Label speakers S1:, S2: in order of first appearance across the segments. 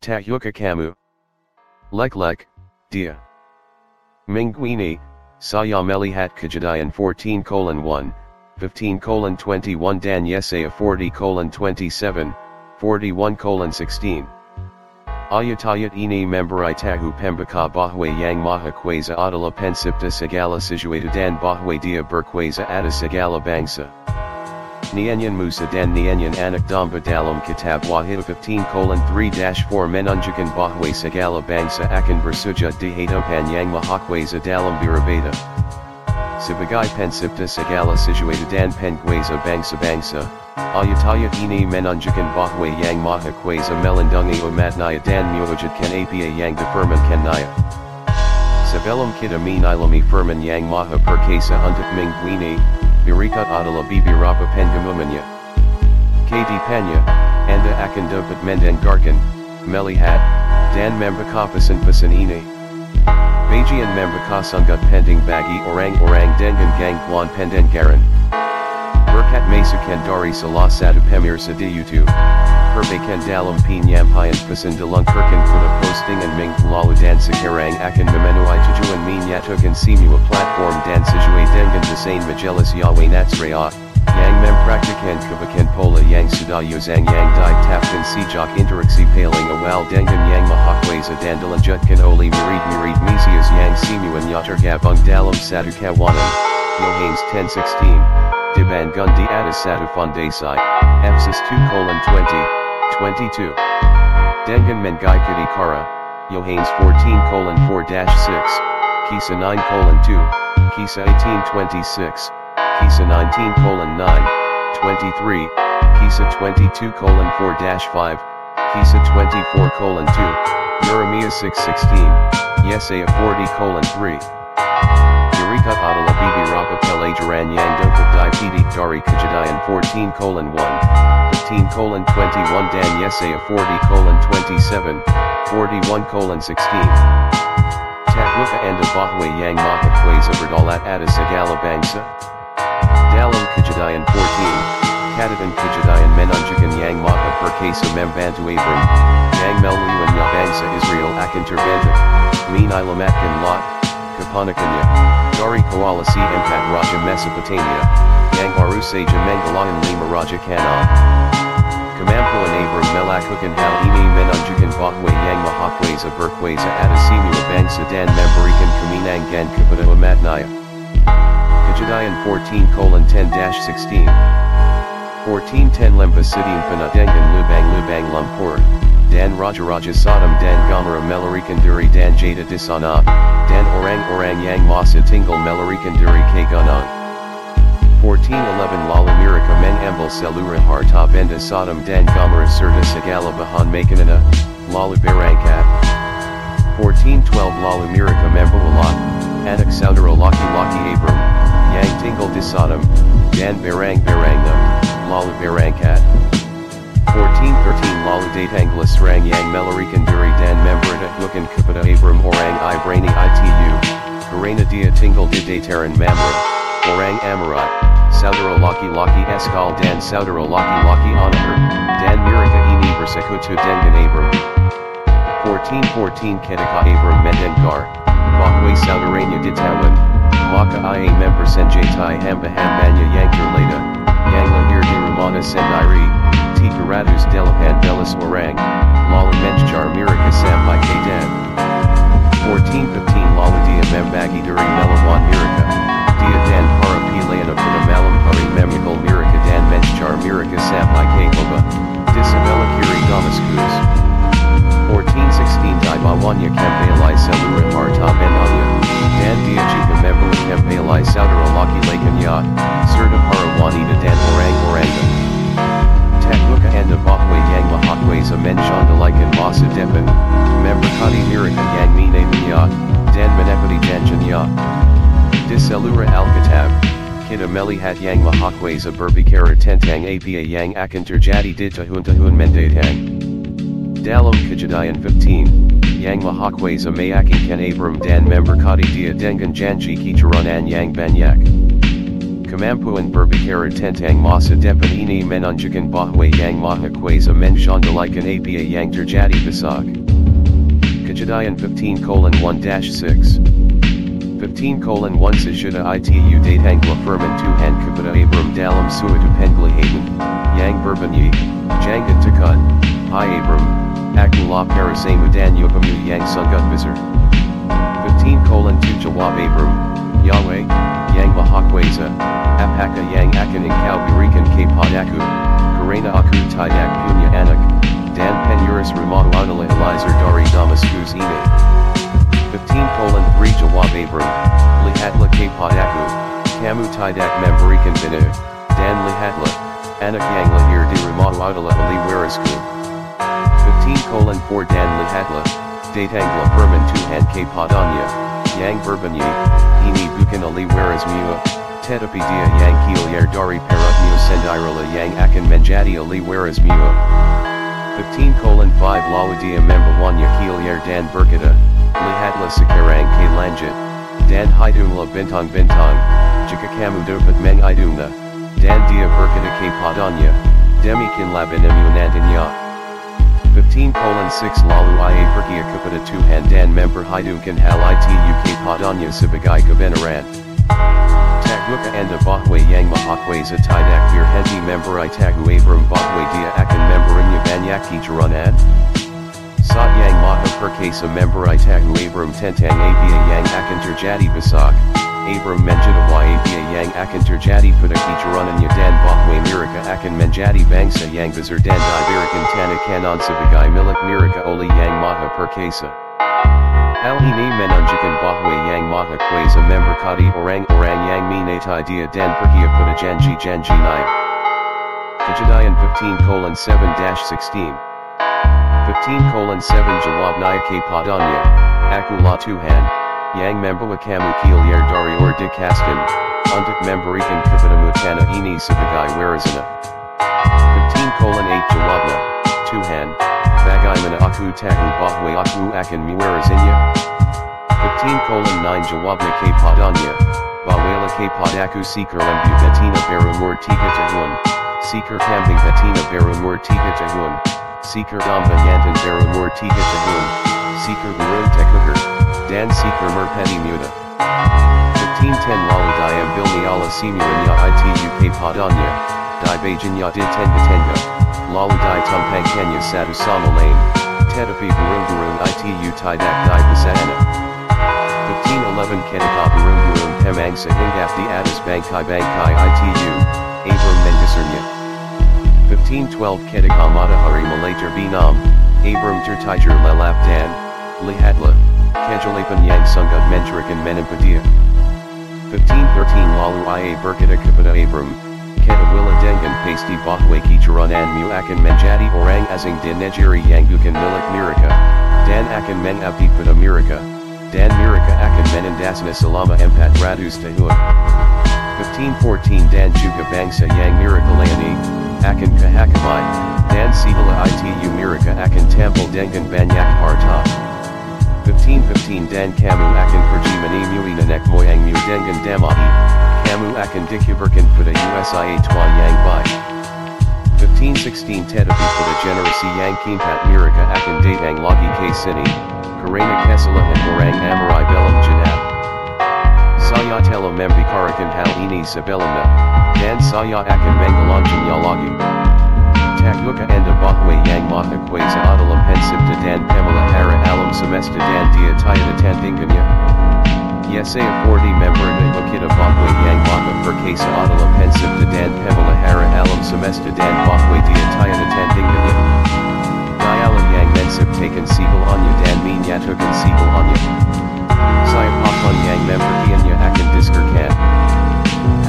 S1: Tahyuka Kamu. Lek Lek, Dia. Mingwini, Sayameli Hat Kejadian 14 colon 1, 15 colon 21 Dan Yesaya 40 colon 27, 41 colon 16. Ayatayat ini memberai tahu pembaka bahwe yang maha kweza adalah pensipta segala sesuatu dan bahwe dia berkweza atas segala bangsa. Nyanyan Musa dan Nyanyan anak domba dalam kitab Wahyu 15 colon 3-4 menunjukkan bahwe segala bangsa akan bersujud di hadapan yang maha kweza dalam birabeda. Sebagai pensipta segala sesuatu dan pengueza bangsa-bangsa, ayat-ayat ini menunjukkan bahwa yang maha kuasa melindungi umatnya dan mewujudkan apa yang difirmankan naya. Sebelum kita menilami firman yang maha perkasa untuk minggu ini, berikut adalah beberapa pengumumannya. Kedepannya, anda akan dapat mendengarkan, melihat, dan membaca pesan ini. Bagian membakasangat pending bagi orang-orang dengan gangguan pendengaran. Berkat masukan dari salah satu pemirsa di YouTube. Perbaikan dalam penyampaian pesan dilengkarkan pada postingan minggu lalu dan sekarang akan memenuhi tujuan menyatukan semua platform dan sesuai dengan desain majelis Yahweh Natsraya, ah yang mempraktikan kebakan pola yang sudah usang yang ditapkan sejak interaksi paling awal dengan yang mahakweza dan dilanjutkan oleh murid-murid mesias yang semua tergabung dalam satu kawanan, Yohanes 10:16. Dibangun Gundi atas satu fondasi, Epsis 2 colon 20, 22. Dengan mengikuti kara, Yohanes 14 colon 4-6, Kisah 9 colon 2, Kisah 1826, Kisah 19 colon 9, 23, Kisah 22 colon 4-5, Kisah 24 colon 2, Jeremiah 6:16, Yesaya 40 colon 3. Eureka adalah bibi rapa pelajaran yang dapat dipidi dari kejadian 14 colon 1, 15 colon 21 dan Yesaya 40 colon 27, 41 colon 16. Tahluka anda bahwa yang maha kuasa berdolat atas segala bangsa? Dalam kejadian 14, Katakan kejadian menunjukkan yang maha perkasa membantu Abram, yang melalui bangsa Israel akan terbentuk, menilamatkan Lot, kepanakannya, dari koalisi empat Raja Mesopotamia, yang baru saja menggalang lima Raja Kanan. Kemampuan Abram melakukan hal ini menunjukkan bahwa yang maha kuasa berkuasa atas semua bangsa dan memberikan kemenangan kepada umatnya. Kejadian 14 colon 10-16 1410 Lembasidian Penadangan Lubang Lubang Lumpur, Dan Raja Raja Sodom Dan Gomorrah Melarikan Duri Dan Jada Disana, Dan Orang Orang Yang Masa Tingle Melarikan Duri Kagunang. 1411 Lalu Mirika Men Ambal Selura Harta Benda Sodom Dan Gomorrah Serta Segala Bahan Makanana, Lalu Barangkat. 1412 Lalu Mirika Membawalat, Anak Saudara Laki Laki Abram, Yang Tingle di Sodom, Dan Barang Barangna, Lalu Barangkat. 1413 Lalu Datangla Serang Yang Melarikan Duri Dan Memberita Hukan Kepada Abram Orang Ibrani Itu, Karena Dia Tingle di Dataran Mamre, Orang Amarat, Saudara Laki Laki Eskol Dan Saudara Laki Laki Onaher, Dan Mirika Ini Bersekutu Dengan Abram. 1414 Ketika Abram Mendengar, Bahwa Saudaranya Ditawan, Maka Ia Member Senjatai Hamba Hambanya Yang Terleda, Yang Lahir di Rumana Sendiri, Tiga Ratus Delapan Belas Orang, Lala Menjar Mirika Sampai Kedan. 1415 Lala Dia Membagi Duri Melawan Mirika, Dia Dan Para Pilayana Kuna Malam Hari Memikal Mirika Dan Menjar Mirika Sampai Kehoba, Disabella Kiri Mahakweza Berbikara Tentang Apa Yang Akan Terjadi Di Tahun Mendatang. Dalam Kejadian 15, Yang Mahakweza Mayakinkan Abram Dan Member Kadi Dia Dengan Janji Kitarunan Yang Banyak. Kamampuan berbikara tentang masa depan ini menunjukkan bahwa yang maha kuasa mensyandalikan apa yang terjadi besok. Kejadian 15 colon 1-6 15 colon 1 sesudah itu datanglah firman Tuhan kepada Abram dalam suatu penglihatan, yang berbunyi, jangan takut, hai Abram, aku lapar sama dan yukamu yang sangat besar. 15 colon 2 jawab Abram, Yahweh, yang maha kuasa, apakah yang akan engkau berikan kepadaku, karena aku tidak punya anak, dan penuris rumah Eliezer dari Damaskus ini. 15 colon 3 Jawab Abram, kamu tidak memberikan benih, dan lihatlah, anak yang lahir di rumah adalah Ali warisku. 15 colon 4 Dan lihatlah, datanglah firman Tuhan kepadanya, yang berbunyi, ini bukan Ali warismu, tetapi dia yang kilir dari perutmu sendirilah yang akan menjadi Ali warismu. 15 colon 5 Lawa dia membawanya kilir dan berkata, lihatlah sekarang ke lanjut, dan hidunglah bintang-bintang, jika kamu dapat menghidungnya, dan dia berkata kepadanya, demikianlah benemu nantinya. 15 colon 6 Lalu ia pergi kepada Tuhan dan memperhidungkan hal itu kepadanya sebagai kebenaran. Takmuka anda bahwa yang maha kuasa tidak berhenti memberi tahu Abram bahwa dia akan memberinya banyak keturunan? Saat yang maha perkasa memberi tahu Abram tentang apa yang akan terjadi besok, Abram menjawab apa yang akan terjadi pada keturunannya dan bahwa mereka akan menjadi bangsa yang besar dan diberikan tanah kanan sebagai milik mereka oleh yang maha perkasa. Hal ini menunjukkan bahwa yang maha kuasa memberkati orang-orang yang menaati dia dan pergi pada janji-janji naya. Kejadian 15 colon 7-16 15 colon 7 Jawab naya kepadanya, Akulah Tuhan, yang membawa kamu kilir dari or dikaskan, untuk memberikan tanah ini sebagai warisana. 15 colon 8 Jawabnya, Tuhan, bagaimana aku tahu bahwa aku akan mewarisinya? 15 colon 9 Jawabnya kepadanya, bawalah kepadaku seeker lembu betina berumur tiga tahun, seeker kambing betina berumur tiga tahun, seeker jantan berumur tiga tahun, seeker burung tekuker, dan seeker merpati muda. 1510 Lalu diam bilni ala simuanya itu kepadanya, di bajanya di tenga-tenga, lalu di tumpangkanya satu sama lain, tetapi burung-burung itu tidak di besana. 1511 Ketika burung-burung pemangsa hinggap di atas bangkai-bangkai itu, Abram menggesernya. 1512 Ketika matahari mulai terbinam, Abram tertidur lelap dan, lihatlah, kejelipan yang sangat mencurigakan menimpa dia. 1513 Lalu ia berkata Abram, Kita wila dengan pasti bahwa keturunanmu akan menjadi orang asing di negeri yang bukan milik mereka, dan akan mengabdi pada mereka, dan mereka akan menindasnya selama empat ratus tahun. 1514 Dan juga bangsa yang mereka layani, akan kehakamai, dan setelah itu mereka akan tampil dengan banyak harta. 1515 Dan kamu akan pergi menemui nenek moyangmu dengan damai, kamu akan dikuburkan pada USIA tua yang baik. 1516 Tetapi pada generasi yang keempat mereka akan datang lagi ke sini, karena kesalahan orang Amorai dalam jenab. Saya telah membicarakan hal ini sebelumnya, saya akan mengulangnya lagi. Takuka anda bahwa yang maha kuasa adalah pencipta dan pemelihara alam semesta dan dia tiada tandingannya? Yesaya 40 membernya kita bahwa yang maha perkasa adalah pencipta dan pemelihara alam semesta dan bahwa dia tiada tandingannya. Dialah yang menciptakan segalanya dan menyatukan segalanya. Saya papan yang memperkiannya akan diskerkan.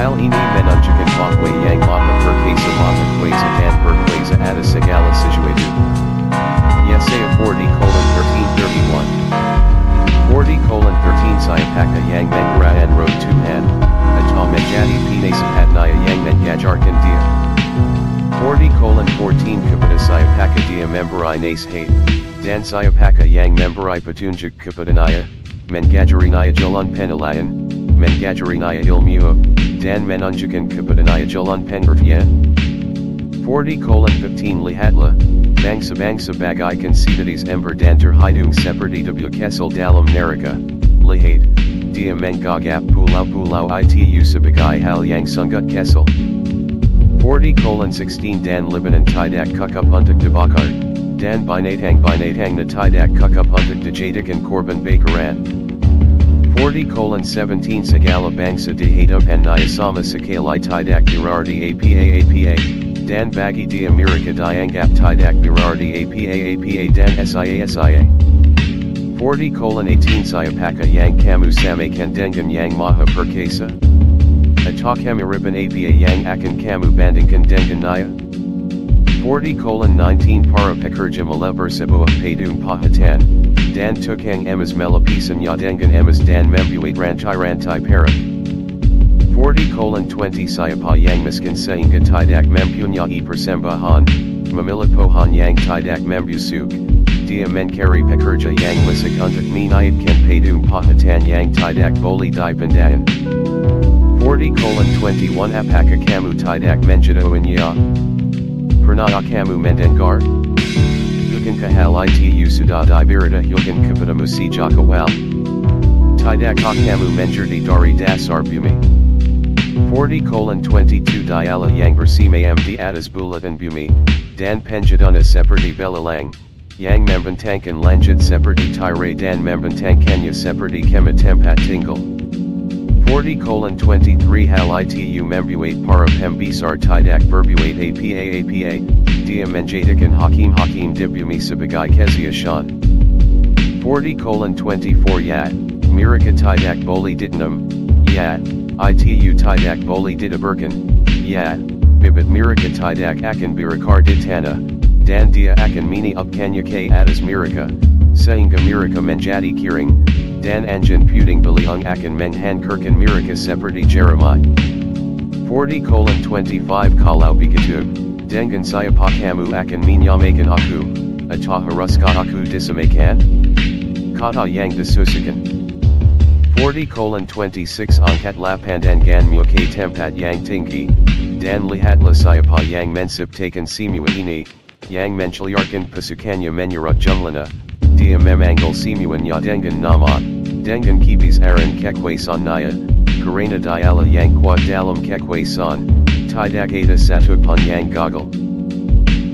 S1: Hal ini menunjukkan bahwa yang maha perkasa maha kuasa dan berkuasa atas segala sesuatu. Yesaya 40 colon 1331 40 colon 13 Saya paka yang mengeraan road Tuhan, atau menjadi pinasihat naya yang mengajarkan dia. 40 colon 14 kepada saya paka dia memberi nasihat, dan saya paka yang memberi petunjuk kepada naya, mengajari naya jalan penilaian, mengajari naya ilmu, Dan menunjukan kapadanaya jalan pengertian. 40 colon 15 lihatla, bangsa bangsa bagay konsidades ember danter hidung seperti w kesel dalam neraka, lihat, dia menggagap pulau pulau itu sebagai hal yang sungut kesel. 40 colon 16 Dan Lebanon tidak kukup untuk dibakar, dan binatang binatang na tidak kukup untuk dijadikan korban bakaran. 40 colon 17 Segala bangsa dihidupan naya sama sekali tidak berarti apa apa, dan bagi di Amerika dianggap tidak berarti apa apa dan sia sia. 40 colon 18 Saya paka yang kamu samakan dengan yang maha perkasa? Atau kami ribbon apa yang akan kamu bandingkan dengan naya? 40 colon 19 para pekerja melebar sebuah padung pahatan, dan tukang emas melapisan ya dengan emas dan membuat rantai-rantai perak. 40 colon 20 Saya pa yang miskin sehingga tidak mempunyai persembahan, memilih pohan yang tidak membusuk, dia mencari pekerja yang lisik untuk menaikkan padung pahatan yang tidak boleh dipindahkan. 40 colon 21 Apakah kamu tidak menjadikan ya? Pernah kamu mendengar? Bukankah hal itu sudah dibirita hilkan kepada musijak awal? Tidakkah kamu menjadi dari dasar bumi? 40 colon 22 Diala yang bersemayam di atas bulatan bumi, dan penjadana seperti belalang, yang membentangkan lanjut seperti tirai dan membentangkannya seperti kema tempat tinggal. 40 colon 23 hal itu membuat para pembesar tidak berbuat apa apa, dia menjadikan hakim-hakim di bumi sebagai keziasan. 40 colon 24 Yat, Mirika tidak boleh ditanam, um, ya, itu tidak boleh didaburkan, ya, bibit Mirika tidak akan Birakar Ditana, dan dia akan meniupkannya ke atas mereka, sehingga mereka menjadi kering, dan anjan puting beliung akan menghancurkan Mirika seperti Jeremiah. 40 colon 25 Kalau begitu, dengan saya pakamu akan menyamakan aku, atau haruskah aku disamakan? Kata yang disusukan. 40 colon 26 Angkat lapan dengan muke tempat yang tinggi, dan lihatlah siapa yang menciptakan semua ini, yang menceliarkan pasukannya menyerah jumlahnya, dia memanggil semuanya dengan nama, dengan kibis aran kekwasan naya, karena diala yang kuat dalam kekwasan, tidak ada satupun yang gagal.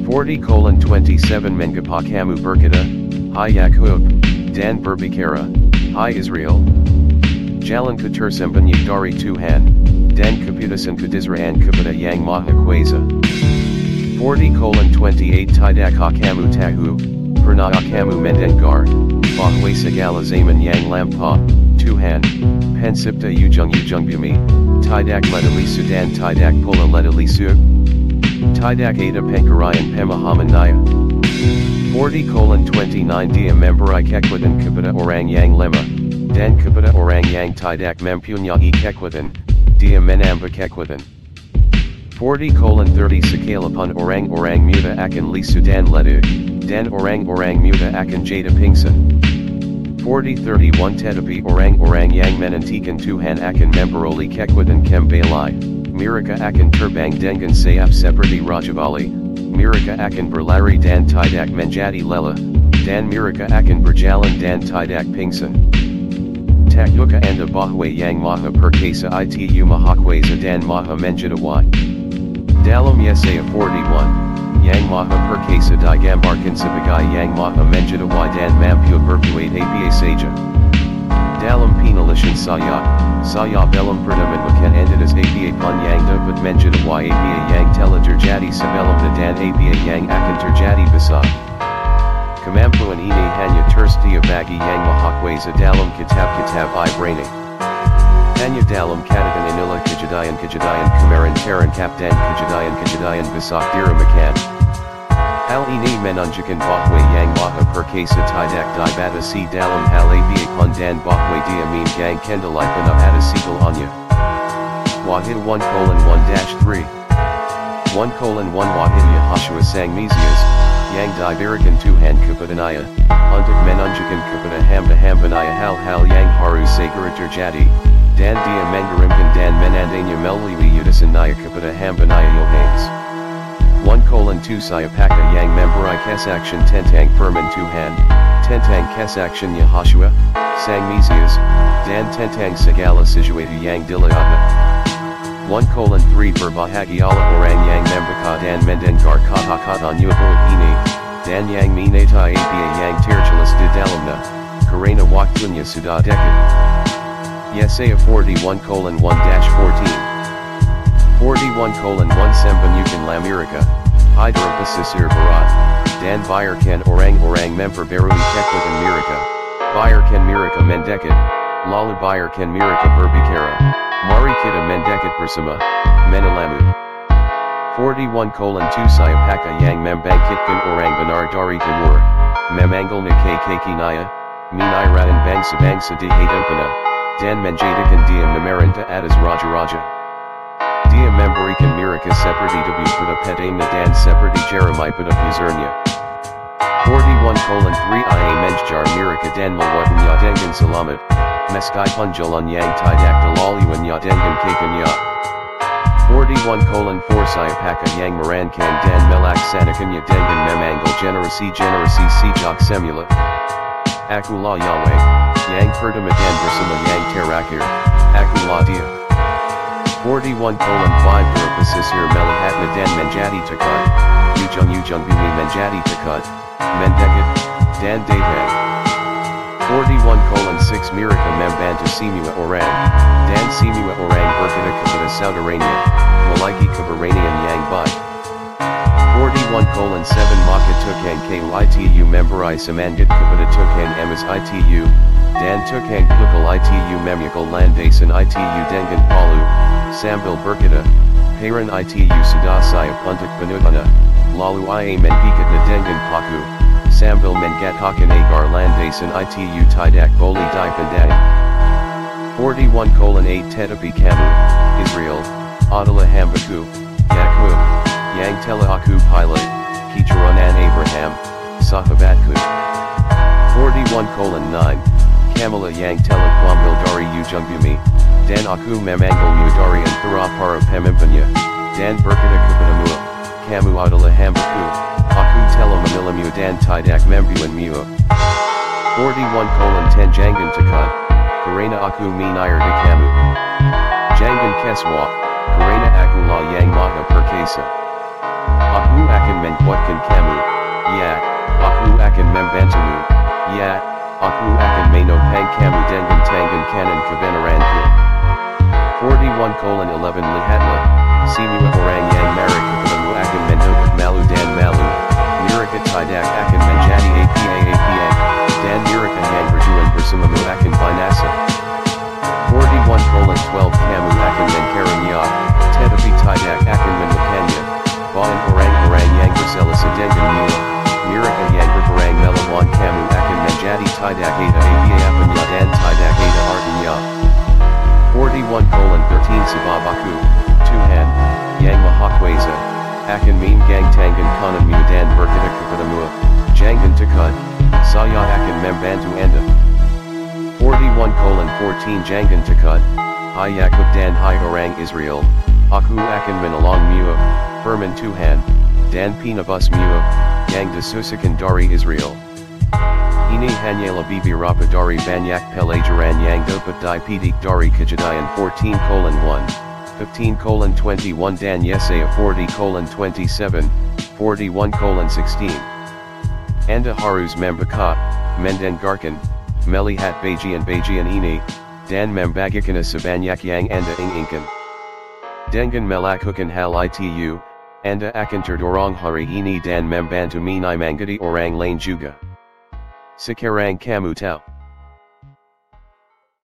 S1: 40 colon 27 Mengapa kamu berkata, Hai Yakub, dan berbicara, Hai Israel. Jalan ketersembunyi dari Tuhan, dan keputusan kudizraan kepada yang maha kuasa. 40 colon 28 Tidakkah kamu tahu, pernah kamu mendengar, bahwa segala zaman yang lampa, Tuhan, pensipta ujung ujung bumi, tidak letalisu dan tidak pula letalisu? Tidak ada pengkarayan pemahaman naya. 40 colon 29 dia memberi kekuatan kepada orang yang lemah, dan kepada orang yang tidak mempunyai kekuatan, dia menambah kekuatan. 40 colon 30 Sekalipun orang-orang muda akan lisu dan leduk, dan orang-orang muda akan jada pingsan. 40-31 Tetapi orang-orang yang menantikan Tuhan akan memperoleh kekuatan kembali, mereka akan terbang dengan sayap seperti Raja Bali, mereka akan berlari dan tidak menjadi lelah, dan mereka akan berjalan dan tidak pingsan. Tak yuka anda bahwa yang maha perkasa itu maha kuasa dan maha menjadawai. Dalam Yesaya 41, Yang Maha Perkasa digambarkan sebagai Yang Maha Menjadawai dan Mampu Berbuat Apa Saja. Dalam penelitian saya, saya belum pernah menemukan entitas APA pun yang dapat menjadawai APA yang telah terjadi sebelumnya dan APA yang akan terjadi besar. Kemampuan ini hanya tersedia bagi Yang Maha Kuasa dalam kitab-kitab Ibrani. Hanya dalam katakan inilah kejadian-kejadian kemarin terangkap dan kejadian-kejadian besar diramakan. Hal ini menunjukkan bahwa yang maha perkasa tidak dibatasi dalam hal apa pun dan bahwa dia memegang kendali penuh atas segalanya. Wahyu 1 colon 1 dash 3 1 colon 1 Wahyu Yahashua Sang Mesias, yang diberikan Tuhan kepadanya, untuk menunjukkan kepada hamba-hambanya hal-hal yang harus segera terjadi, Dan dia mengarimkan dan menandanya melili udasan naya kapita hambanaya ilhanes. 1 colon 2 sayapaka yang memberai kesakshan tentang firman Tuhan, tentang kesakshan Yahashua, sang mesias, dan tentang segala sesuatu yang dilihatnya. 1 colon 3 berbahagialah orang yang membaka dan mendengar kata-kata nyubuat ini, dan yang menatai apa yang tertulis di dalamnya, karena waktunya sudah dekat. Yesaya 41 colon 1-14 41 colon 1 Sempenyukan Lamirica, Hydra Pesisir Barat, Dan Bayarkan Orang-Orang Memperbarui Teklikan Mirica, Bayarkan Mirica Mendekit, Lala Bayarkan Mirica Berbikara, Mari Kita Mendekit Bersama, Menalamu. 41 colon 2 Sayapaka Yang Membangkitkan Orang Benar Dari Timur, Memangal na KK Kinaya, Minairanan Bangsa Bangsa di Hadopana, Dan Menjadikan Dia Memeranta Atas Raja Raja. Dia memberikan Mirica seperti debu pada pedamna dan seperti Jeremiah pada Pizernia. 41 colon 3 ia menjar Mirica dan melawatan yadengan selamat, meskai punjalan yang tidak dalaluan yadengan kakanya. 41 colon 4 sayapaka yang merankan dan melaksanakannya dengan memanggil generasi generasi sejak semula. Akulah Yahweh, yang pertama bersama yang terakhir, akulah dia. 41 colon 5 Berpesisir melihatna dan menjadi takut, ujung ujung bumi menjadi takut, mendekit, dan datang. 41 colon 6 Miraca membantu semua orang, dan semua orang berkata kepada saudaranya, maliki keberanian yang baik. 41 colon 7 Maka tukang KITU memberai semangat kepada tukang emas ITU, dan tukang pukul ITU memukul landasan ITU dengan palu, sambil berkata, Paran ITU sudah saya puntuk penutana, lalu ia mengikatnya dengan paku, sambil mengatakan agar landasan ITU tidak boleh dipindai. 41 colon 8 Tetapi kamu, Israel, adalah hambaku, Yakub, yang telah aku pilot, keturunan Abraham, sahabatku. 41 colon 9, Kamala yang telah kuambil dari ujung bumi, dan aku memanggilmu dari antara para pemimpinnya, dan berkata kepadamu, kamu adalah hambaku, aku telah memilihmu dan tidak membuatmu. 41 colon 10 Jangan takut, karena aku menayar di kamu. Jangan keswa, karena aku lah yang maha perkasa. Aku akan menguatkan kamu, ya, aku akan membantumu, ya, aku akan menopang kamu dengan tangan kanan kebenaranku. 41 colon 11 Lihatlah, semua orang yang marah kepadamu akan mendapat malu dan malu, mereka tidak akan menjadi apa-apa, dan mereka yang berjuang bersamamu akan binasa. 41 colon 12 Kamu akan 13 Jangan Takut, Hi Yakub Dan Hi Orang Israel, Aku Akan Menalong Muaf, Firman Tuhan, Dan Pinabus Muaf, Yang Disusukan Dari Israel. Ini Bibi Rapa dari banyak pelajaran yang dapat dipetik dari kejadian 14 colon 1, 15 colon 21 dan Yesaya 40 colon 27, 41 colon 16. Anda harus membuka, mendengarkan, melihat bagian bagian ini, dan membagikan sebanyak yang Anda inginkan. Dengan melakukan hal itu, Anda akan terdorong hari ini dan membantu menimangati orang lain juga. Sekarang kamu tahu.